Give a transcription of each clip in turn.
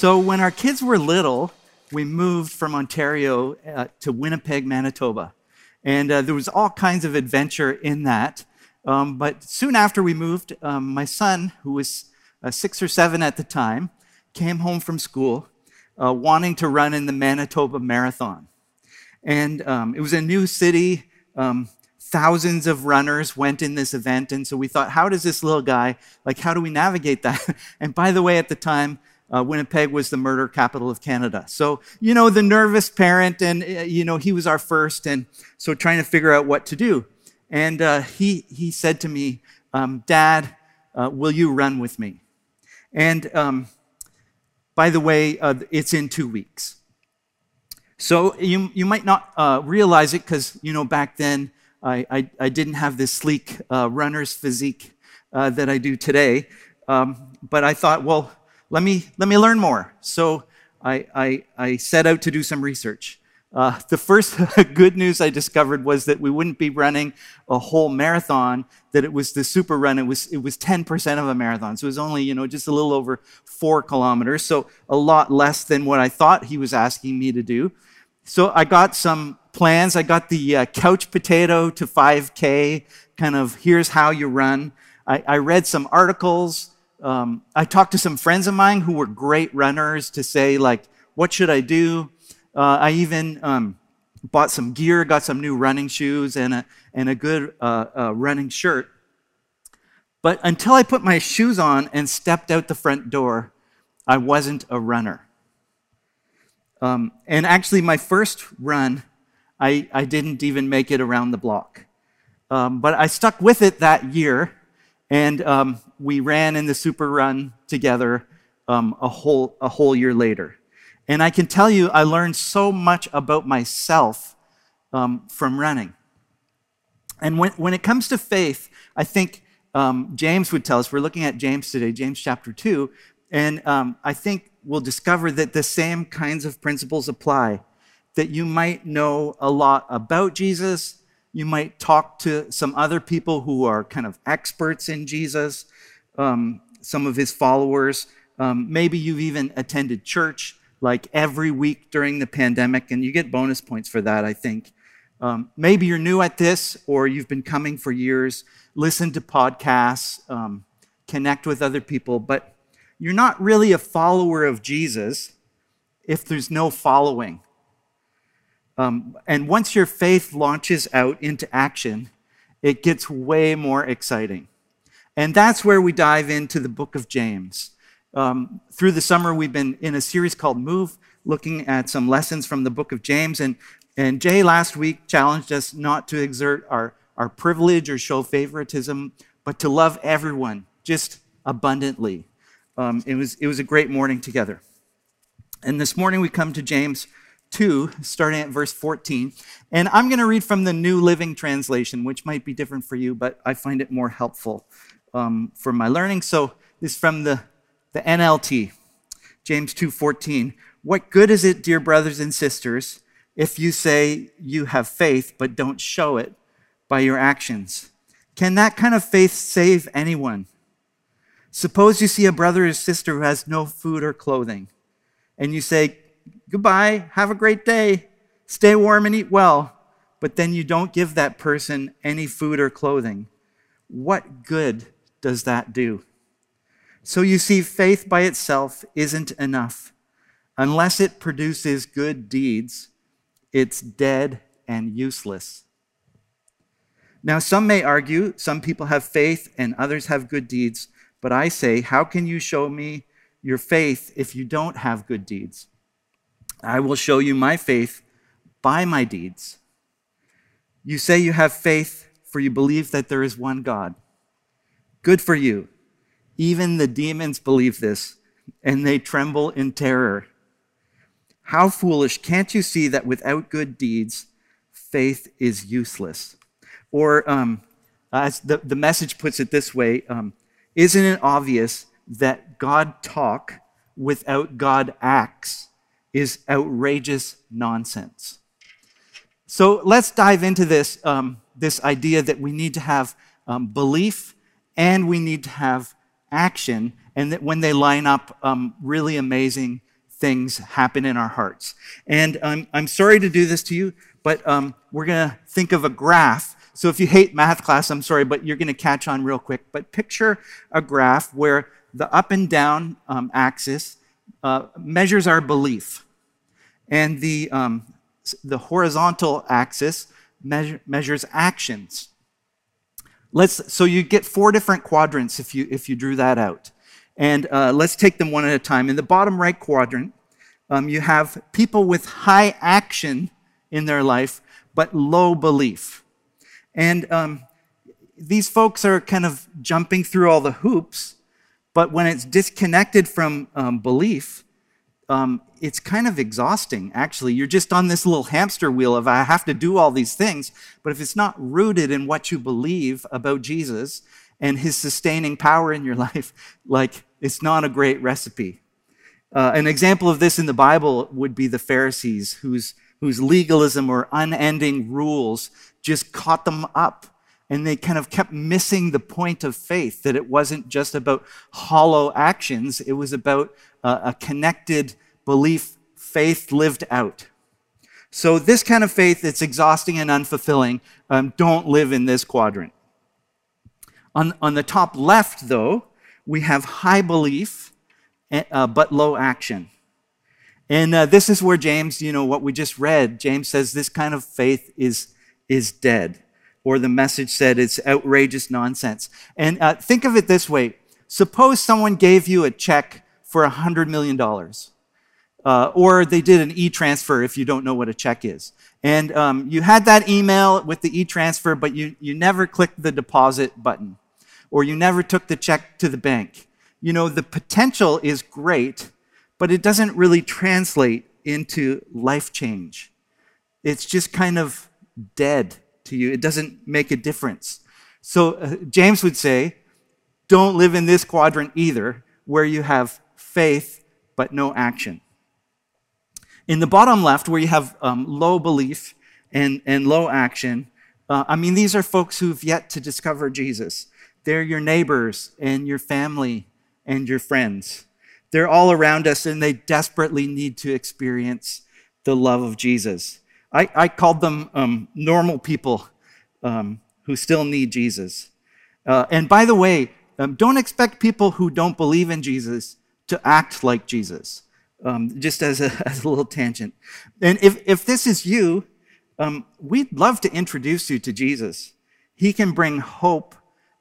So when our kids were little, we moved from Ontario uh, to Winnipeg, Manitoba. And uh, there was all kinds of adventure in that. Um, but soon after we moved, um, my son, who was uh, six or seven at the time, came home from school uh, wanting to run in the Manitoba Marathon. And um, it was a new city. Um, thousands of runners went in this event. And so we thought, how does this little guy, like, how do we navigate that? and by the way, at the time, uh, Winnipeg was the murder capital of Canada. So, you know, the nervous parent, and, uh, you know, he was our first. And so trying to figure out what to do. And uh, he, he said to me, um, Dad, uh, will you run with me? And um, by the way, uh, it's in two weeks. So you, you might not uh, realize it because, you know, back then I, I, I didn't have this sleek runner's physique that I do today. Um, but I thought, well, let me, let me learn more. So I, I, I set out to do some research. Uh, the first good news I discovered was that we wouldn't be running a whole marathon, that it was the super run. It was, it was 10% of a marathon. So it was only, you know, just a little over four kilometers. So a lot less than what I thought he was asking me to do. So I got some plans. I got the uh, couch potato to 5K, kind of here's how you run. I, I read some articles um, I talked to some friends of mine who were great runners to say, like, what should I do? Uh, I even um, bought some gear, got some new running shoes, and a, and a good uh, uh, running shirt. But until I put my shoes on and stepped out the front door, I wasn't a runner. Um, and actually, my first run, I, I didn't even make it around the block. Um, but I stuck with it that year and um, we ran in the super run together um, a, whole, a whole year later. And I can tell you, I learned so much about myself um, from running. And when, when it comes to faith, I think um, James would tell us, we're looking at James today, James chapter 2, and um, I think we'll discover that the same kinds of principles apply. That you might know a lot about Jesus, you might talk to some other people who are kind of experts in Jesus, um, some of his followers. Um, maybe you've even attended church like every week during the pandemic, and you get bonus points for that, I think. Um, maybe you're new at this or you've been coming for years. Listen to podcasts, um, connect with other people, but you're not really a follower of Jesus if there's no following. Um, and once your faith launches out into action, it gets way more exciting. And that's where we dive into the book of James. Um, through the summer, we've been in a series called Move, looking at some lessons from the book of James. And, and Jay last week challenged us not to exert our, our privilege or show favoritism, but to love everyone just abundantly. Um, it, was, it was a great morning together. And this morning we come to James 2, starting at verse 14. And I'm going to read from the New Living Translation, which might be different for you, but I find it more helpful um, for my learning. So this is from the, the NLT, James 2:14. What good is it, dear brothers and sisters, if you say you have faith but don't show it by your actions? Can that kind of faith save anyone? Suppose you see a brother or sister who has no food or clothing, and you say, goodbye, have a great day, stay warm and eat well, but then you don't give that person any food or clothing, what good does that do? So you see, faith by itself isn't enough. Unless it produces good deeds, it's dead and useless. Now, some may argue some people have faith and others have good deeds, but I say, how can you show me your faith if you don't have good deeds? I will show you my faith by my deeds. You say you have faith, for you believe that there is one God. Good for you. Even the demons believe this, and they tremble in terror. How foolish! Can't you see that without good deeds, faith is useless? Or, um, as the, the message puts it this way um, Isn't it obvious that God talk without God acts is outrageous nonsense. So let's dive into this, um, this idea that we need to have um, belief and we need to have action, and that when they line up, um, really amazing things happen in our hearts. And I'm, sorry to do this to you, but um, we're going to think of a graph. So if you hate math class, I'm sorry, but you're going to catch on real quick. But picture a graph where the up and down um, axis uh, measures our belief, and the, um, the horizontal axis measure, measures actions. Let's, so you get four different quadrants if you, if you drew that out. And uh, let's take them one at a time. In the bottom right quadrant, um, you have people with high action in their life, but low belief. And um, these folks are kind of jumping through all the hoops, but when it's disconnected from um, belief, um, it's kind of exhausting, actually. You're just on this little hamster wheel of, I have to do all these things. But if it's not rooted in what you believe about Jesus and his sustaining power in your life, like, it's not a great recipe. Uh, an example of this in the Bible would be the Pharisees, whose, whose legalism or unending rules just caught them up. And they kind of kept missing the point of faith that it wasn't just about hollow actions, it was about uh, a connected belief, faith lived out. So, this kind of faith that's exhausting and unfulfilling, um, don't live in this quadrant. On, on the top left, though, we have high belief, eh, uh, but low action. And uh, this is where James, you know, what we just read, James says this kind of faith is, is dead. Or the message said it's outrageous nonsense. And uh, think of it this way suppose someone gave you a check for $100 million. Uh, or they did an e-transfer if you don't know what a check is. And um, you had that email with the e-transfer, but you, you never clicked the deposit button, or you never took the check to the bank. You know, the potential is great, but it doesn't really translate into life change. It's just kind of dead to you. It doesn't make a difference. So uh, James would say, don't live in this quadrant either, where you have faith but no action. In the bottom left, where you have um, low belief and, and low action, uh, I mean, these are folks who've yet to discover Jesus. They're your neighbors and your family and your friends. They're all around us and they desperately need to experience the love of Jesus. I, I called them um, normal people um, who still need Jesus. Uh, and by the way, um, don't expect people who don't believe in Jesus to act like Jesus, um, just as a, as a little tangent. And if, if this is you, um, we'd love to introduce you to Jesus. He can bring hope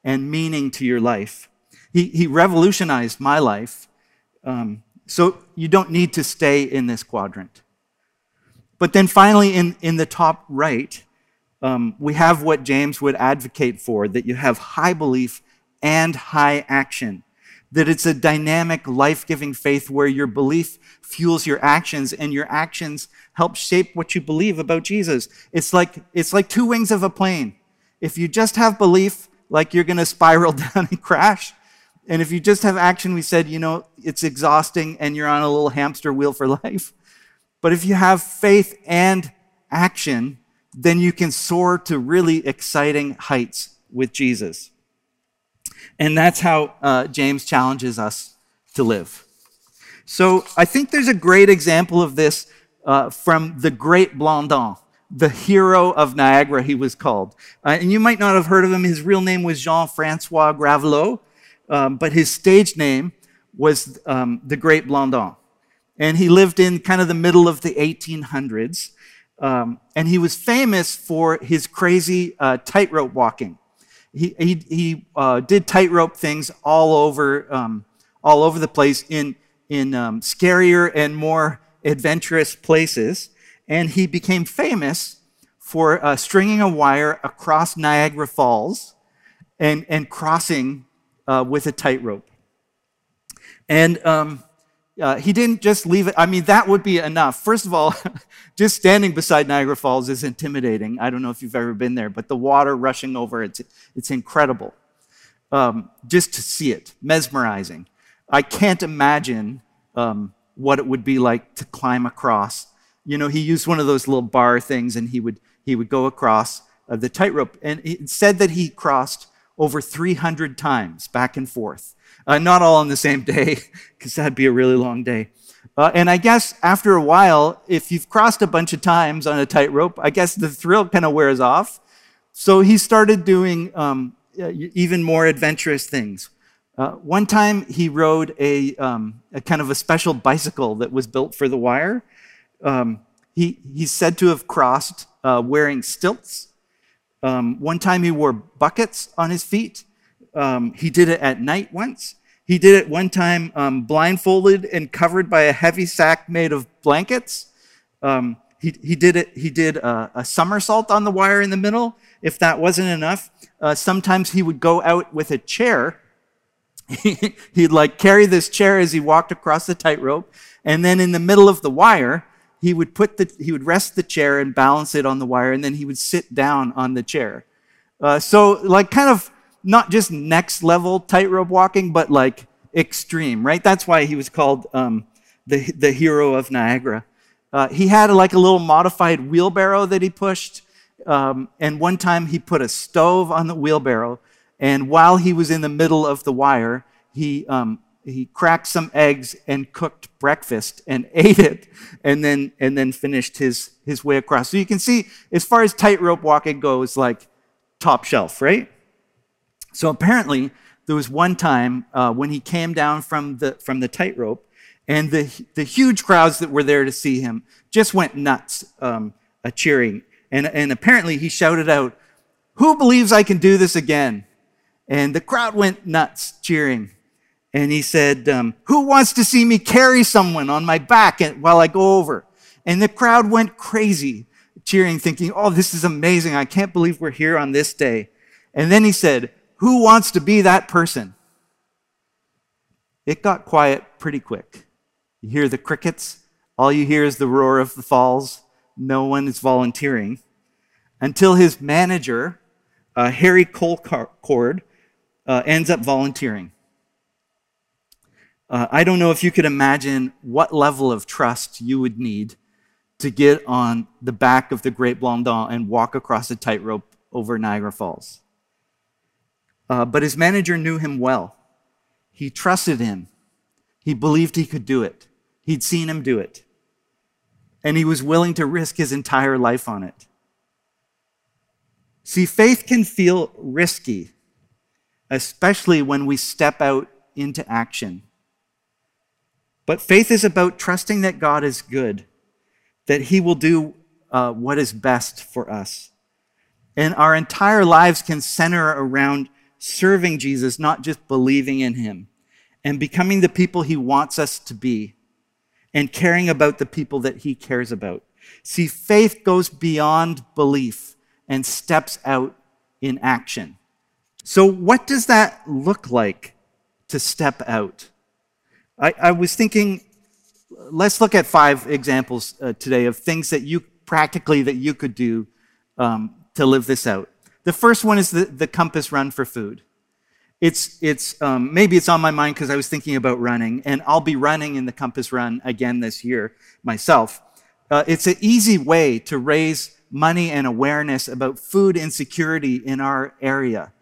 and meaning to your life. He, he revolutionized my life. Um, so you don't need to stay in this quadrant. But then finally, in, in the top right, um, we have what James would advocate for that you have high belief and high action that it's a dynamic, life giving faith where your belief fuels your actions and your actions help shape what you believe about Jesus. It's like, it's like two wings of a plane. If you just have belief, like you're going to spiral down and crash. And if you just have action, we said, you know, it's exhausting and you're on a little hamster wheel for life. But if you have faith and action, then you can soar to really exciting heights with Jesus. And that's how uh, James challenges us to live. So I think there's a great example of this uh, from the great Blondin, the hero of Niagara, he was called. Uh, and you might not have heard of him. His real name was Jean Francois Gravelet, um, but his stage name was um, the great Blondin. And he lived in kind of the middle of the 1800s. Um, and he was famous for his crazy uh, tightrope walking he, he, he uh, did tightrope things all over, um, all over the place in, in um, scarier and more adventurous places. And he became famous for uh, stringing a wire across Niagara Falls and, and crossing uh, with a tightrope. And um, uh, he didn't just leave it. I mean, that would be enough. First of all, just standing beside Niagara Falls is intimidating. I don't know if you've ever been there, but the water rushing over, it's, it's incredible. Um, just to see it, mesmerizing. I can't imagine um, what it would be like to climb across. You know, he used one of those little bar things and he would, he would go across uh, the tightrope. And it said that he crossed over 300 times back and forth. Uh, not all on the same day, because that'd be a really long day. Uh, and I guess after a while, if you've crossed a bunch of times on a tightrope, I guess the thrill kind of wears off. So he started doing um, even more adventurous things. Uh, one time he rode a, um, a, kind of a special bicycle that was built for the wire. Um, he, he's said to have crossed uh, wearing stilts. Um, one time he wore buckets on his feet. Um, he did it at night once. He did it one time um, blindfolded and covered by a heavy sack made of blankets. Um, he, he did it. He did a, a, somersault on the wire in the middle. If that wasn't enough, uh, sometimes he would go out with a chair he'd like carry this chair as he walked across the tightrope, and then in the middle of the wire, he would put the he would rest the chair and balance it on the wire, and then he would sit down on the chair. Uh, so like kind of not just next level tightrope walking, but like extreme, right? That's why he was called um, the the hero of Niagara. Uh, he had like a little modified wheelbarrow that he pushed, um, and one time he put a stove on the wheelbarrow and while he was in the middle of the wire, he, um, he cracked some eggs and cooked breakfast and ate it and then, and then finished his, his way across. So you can see, as far as tightrope walking goes, like top shelf, right? So apparently, there was one time uh, when he came down from the, from the tightrope, and the, the huge crowds that were there to see him just went nuts um, cheering. And, and apparently, he shouted out, Who believes I can do this again? And the crowd went nuts cheering. And he said, um, Who wants to see me carry someone on my back while I go over? And the crowd went crazy, cheering, thinking, Oh, this is amazing. I can't believe we're here on this day. And then he said, Who wants to be that person? It got quiet pretty quick. You hear the crickets, all you hear is the roar of the falls. No one is volunteering. Until his manager, uh, Harry Colcord, uh, ends up volunteering. Uh, I don't know if you could imagine what level of trust you would need to get on the back of the Great Blondin and walk across a tightrope over Niagara Falls. Uh, but his manager knew him well. He trusted him. He believed he could do it. He'd seen him do it. And he was willing to risk his entire life on it. See, faith can feel risky especially when we step out into action. But faith is about trusting that God is good, that He will do uh, what is best for us. And our entire lives can center around serving Jesus, not just believing in Him, and becoming the people He wants us to be, and caring about the people that He cares about. See, faith goes beyond belief and steps out in action. So, what does that look like to step out? I, I was thinking, let's look at five examples uh, today of things that you practically that you could do um, to live this out. The first one is the, the compass run for food. It's, it's um, maybe it's on my mind because I was thinking about running, and I'll be running in the compass run again this year myself. Uh, it's an easy way to raise money and awareness about food insecurity in our area.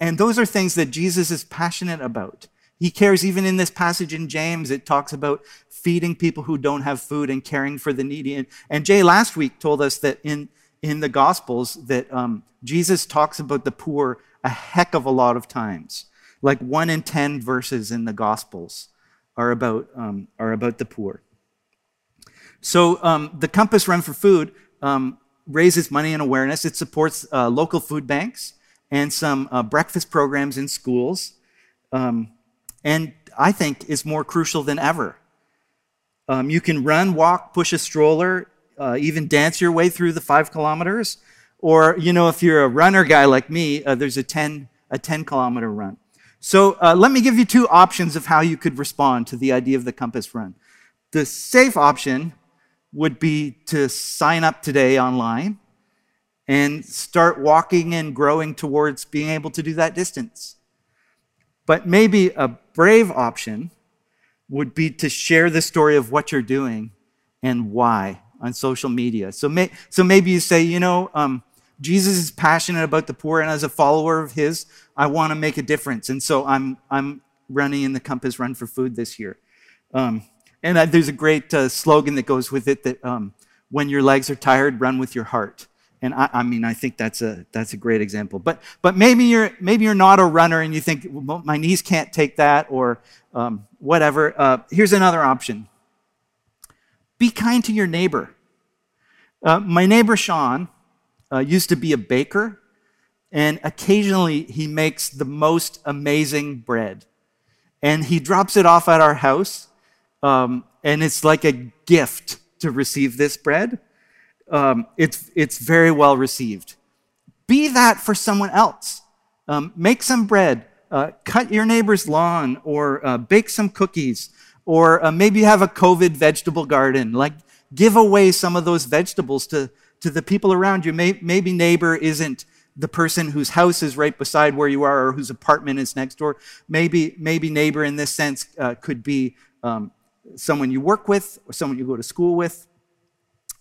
And those are things that Jesus is passionate about. He cares, even in this passage in James, it talks about feeding people who don't have food and caring for the needy. And, Jay last week told us that in, in the Gospels that um, Jesus talks about the poor a heck of a lot of times. Like one in 10 verses in the Gospels are about, um, are about the poor. So um, the Compass Run for Food um, raises money and awareness. It supports uh, local food banks and some uh, breakfast programs in schools. Um, and I think is more crucial than ever. Um, you can run, walk, push a stroller, uh, even dance your way through the five kilometers. Or, you know, if you're a runner guy like me, uh, there's a 10, a 10 kilometer run. So uh, let me give you two options of how you could respond to the idea of the compass run. The safe option would be to sign up today online and start walking and growing towards being able to do that distance. But maybe a brave option would be to share the story of what you're doing and why on social media. So, may, so maybe you say, you know, um, Jesus is passionate about the poor, and as a follower of his, I want to make a difference. And so I'm, I'm running in the Compass Run for Food this year. Um, and uh, there's a great uh, slogan that goes with it that um, when your legs are tired, run with your heart. And I, I, mean, I think that's a that's a great example. But but maybe you're maybe you're not a runner and you think well, my knees can't take that or um, whatever. Uh, here's another option. Be kind to your neighbor. Uh, my neighbor Sean uh, used to be a baker, and occasionally he makes the most amazing bread, and he drops it off at our house, um, and it's like a gift to receive this bread um, it's, it's very well received. Be that for someone else. Um, make some bread, uh, cut your neighbor's lawn, or uh, bake some cookies, or uh, maybe have a COVID vegetable garden. Like, give away some of those vegetables to, to the people around you. May, maybe neighbor isn't the person whose house is right beside where you are or whose apartment is next door. Maybe, maybe neighbor in this sense uh, could be um, someone you work with or someone you go to school with.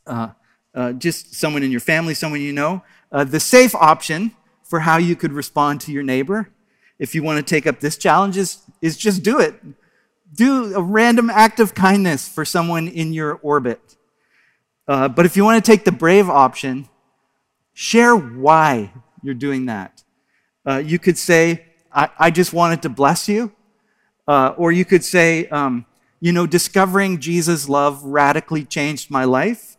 Uh, uh, just someone in your family, someone you know. Uh, the safe option for how you could respond to your neighbor, if you want to take up this challenge, is, is just do it. Do a random act of kindness for someone in your orbit. Uh, but if you want to take the brave option, share why you're doing that. Uh, you could say, I, I, just wanted to bless you. Uh, or you could say, um, you know, discovering Jesus' love radically changed my life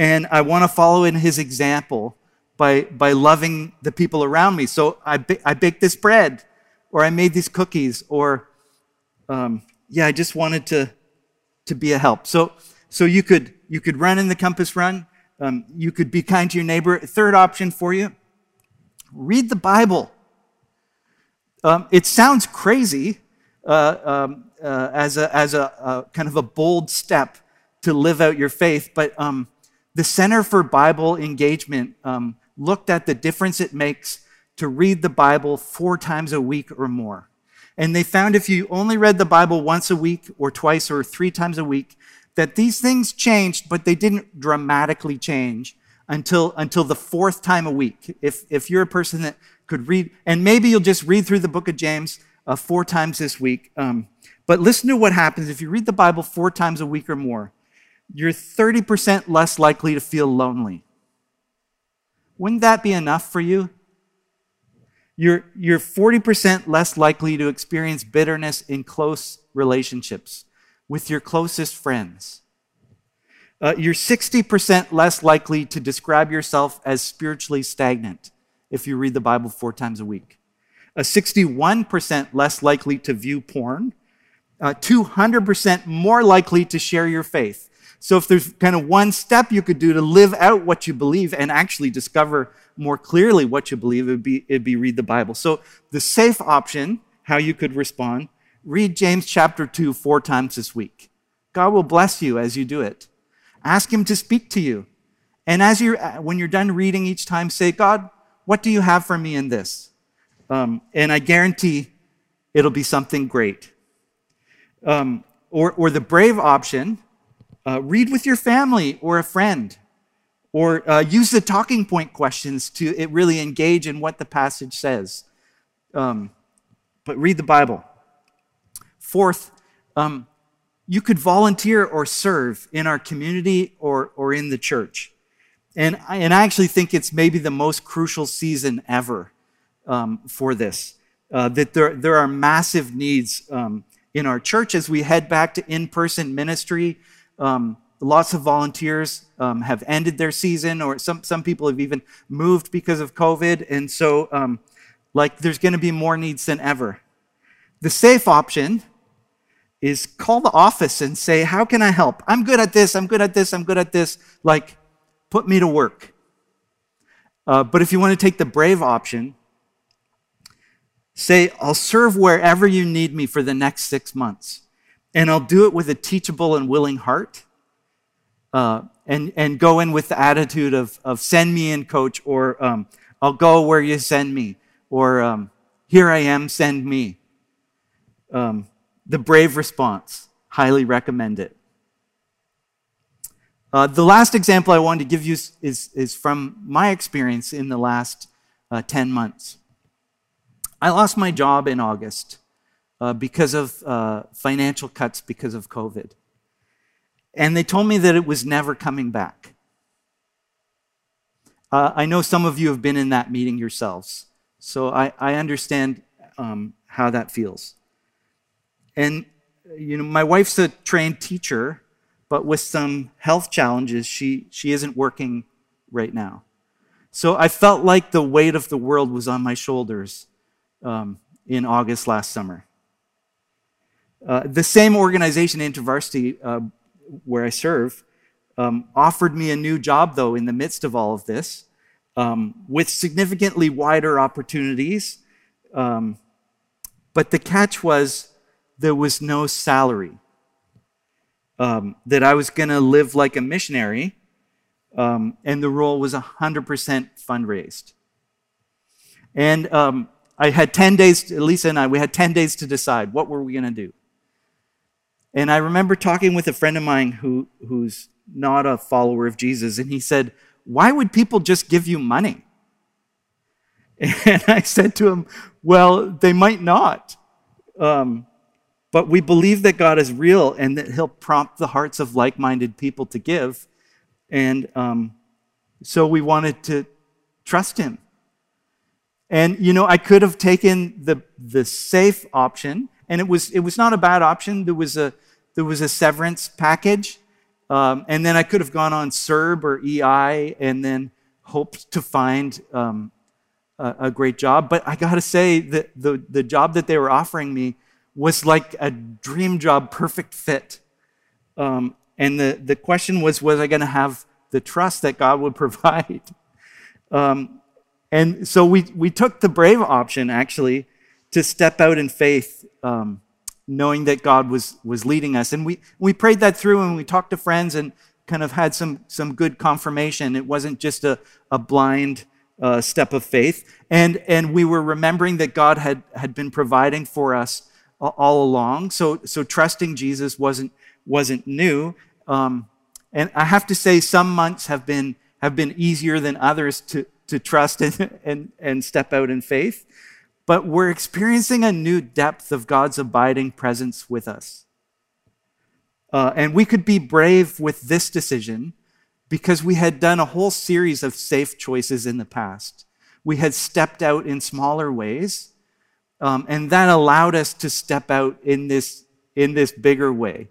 and I want to follow in his example by, by loving the people around me. So I, I baked this bread, or I made these cookies, or um, yeah, I just wanted to, to be a help. So, so you, could, you could run in the compass run, um, you could be kind to your neighbor. Third option for you read the Bible. Um, it sounds crazy uh, um, uh, as, a, as a, a, kind of a bold step to live out your faith, but um, the Center for Bible Engagement um, looked at the difference it makes to read the Bible four times a week or more. And they found if you only read the Bible once a week or twice or three times a week, that these things changed, but they didn't dramatically change until, until the fourth time a week. If, if you're a person that could read, and maybe you'll just read through the book of James uh, four times this week. Um, but listen to what happens if you read the Bible four times a week or more you're 30% less likely to feel lonely. Wouldn't that be enough for you? You're, you're 40% less likely to experience bitterness in close relationships with your closest friends. Uh, you're 60% less likely to describe yourself as spiritually stagnant if you read the Bible four times a week. A 61% less likely to view porn. Uh, 200% more likely to share your faith. So if there's kind of one step you could do to live out what you believe and actually discover more clearly what you believe, it'd be, it'd be read the Bible. So the safe option, how you could respond, read James chapter 2 four times this week. God will bless you as you do it. Ask him to speak to you. And as you're, when you're done reading each time, say, God, what do you have for me in this? Um, and I guarantee it'll be something great. Um, or, or the brave option, uh, read with your family or a friend, or uh, use the talking point questions to really engage in what the passage says. Um, but read the Bible. Fourth, um, you could volunteer or serve in our community or, or in the church. And I, and I actually think it's maybe the most crucial season ever um, for this. Uh, that there, there are massive needs um, in our church as we head back to in person ministry um, lots of volunteers um, have ended their season, or some, some people have even moved because of COVID. And so, um, like, there's going to be more needs than ever. The safe option is call the office and say, How can I help? I'm good at this, I'm good at this, I'm good at this. Like, put me to work. Uh, but if you want to take the brave option, say, I'll serve wherever you need me for the next six months and I'll do it with a teachable and willing heart. Uh, and, and go in with the attitude of, of send me in, coach, or um, I'll go where you send me, or um, here I am, send me. Um, the brave response, highly recommend it. Uh, the last example I wanted to give you is, is from my experience in the last uh, 10 months. I lost my job in August uh, because of uh, financial cuts because of COVID. and they told me that it was never coming back. Uh, I know some of you have been in that meeting yourselves, so I, I understand um, how that feels. And, you know, my wife's a trained teacher, but with some health challenges, she, she isn't working right now. So I felt like the weight of the world was on my shoulders um, in August last summer. Uh, the same organization, InterVarsity, uh, where I serve, um, offered me a new job, though, in the midst of all of this, um, with significantly wider opportunities. Um, but the catch was there was no salary. Um, that I was going to live like a missionary, um, and the role was 100% fundraised. And um, I had 10 days, Lisa and I, we had 10 days to decide what were we going to do. And I remember talking with a friend of mine who, who's not a follower of Jesus, and he said, Why would people just give you money? And I said to him, Well, they might not. Um, but we believe that God is real and that He'll prompt the hearts of like minded people to give. And um, so we wanted to trust Him. And, you know, I could have taken the, the safe option, and it was, it was not a bad option. There was a, there was a severance package. Um, and then I could have gone on CERB or EI and then hoped to find um, a, a, great job. But I got to say that the, the job that they were offering me was like a dream job, perfect fit. Um, and the, the question was, was I going to have the trust that God would provide? Um, and so we, we took the brave option, actually, to step out in faith, um, knowing that God was, was leading us. And we, we prayed that through and we talked to friends and kind of had some, some good confirmation. It wasn't just a, a blind uh, step of faith. And, and we were remembering that God had, had been providing for us all along. So, so trusting Jesus wasn't, wasn't new. Um, and I have to say, some months have been, have been easier than others to, to trust and, and, and step out in faith. But we're experiencing a new depth of God's abiding presence with us. Uh, and we could be brave with this decision because we had done a whole series of safe choices in the past. We had stepped out in smaller ways um, and that allowed us to step out in this, in this bigger way.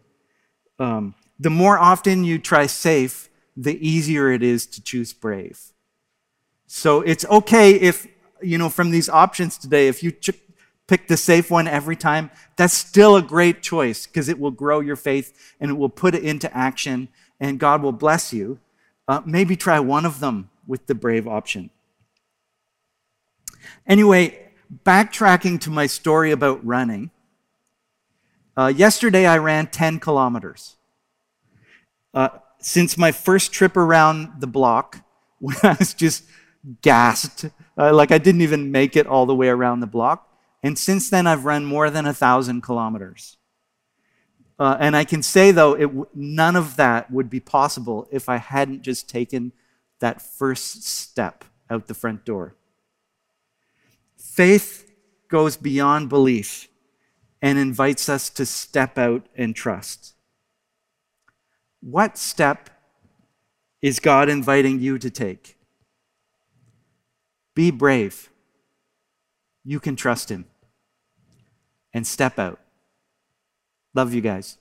Um, the more often you try safe, the easier it is to choose brave. So it's okay if, you know, from these options today, if you ch- pick the safe one every time, that's still a great choice because it will grow your faith and it will put it into action and God will bless you. Uh, maybe try one of them with the brave option. Anyway, backtracking to my story about running, uh, yesterday I ran 10 kilometers. Uh, since my first trip around the block, when I was just gassed, uh, like I didn't even make it all the way around the block. And since then, I've run more than a thousand kilometers. Uh, and I can say, though, it, none of that would be possible if I hadn't just taken that first step out the front door. Faith goes beyond belief and invites us to step out and trust. What step is God inviting you to take? Be brave. You can trust Him. And step out. Love you guys.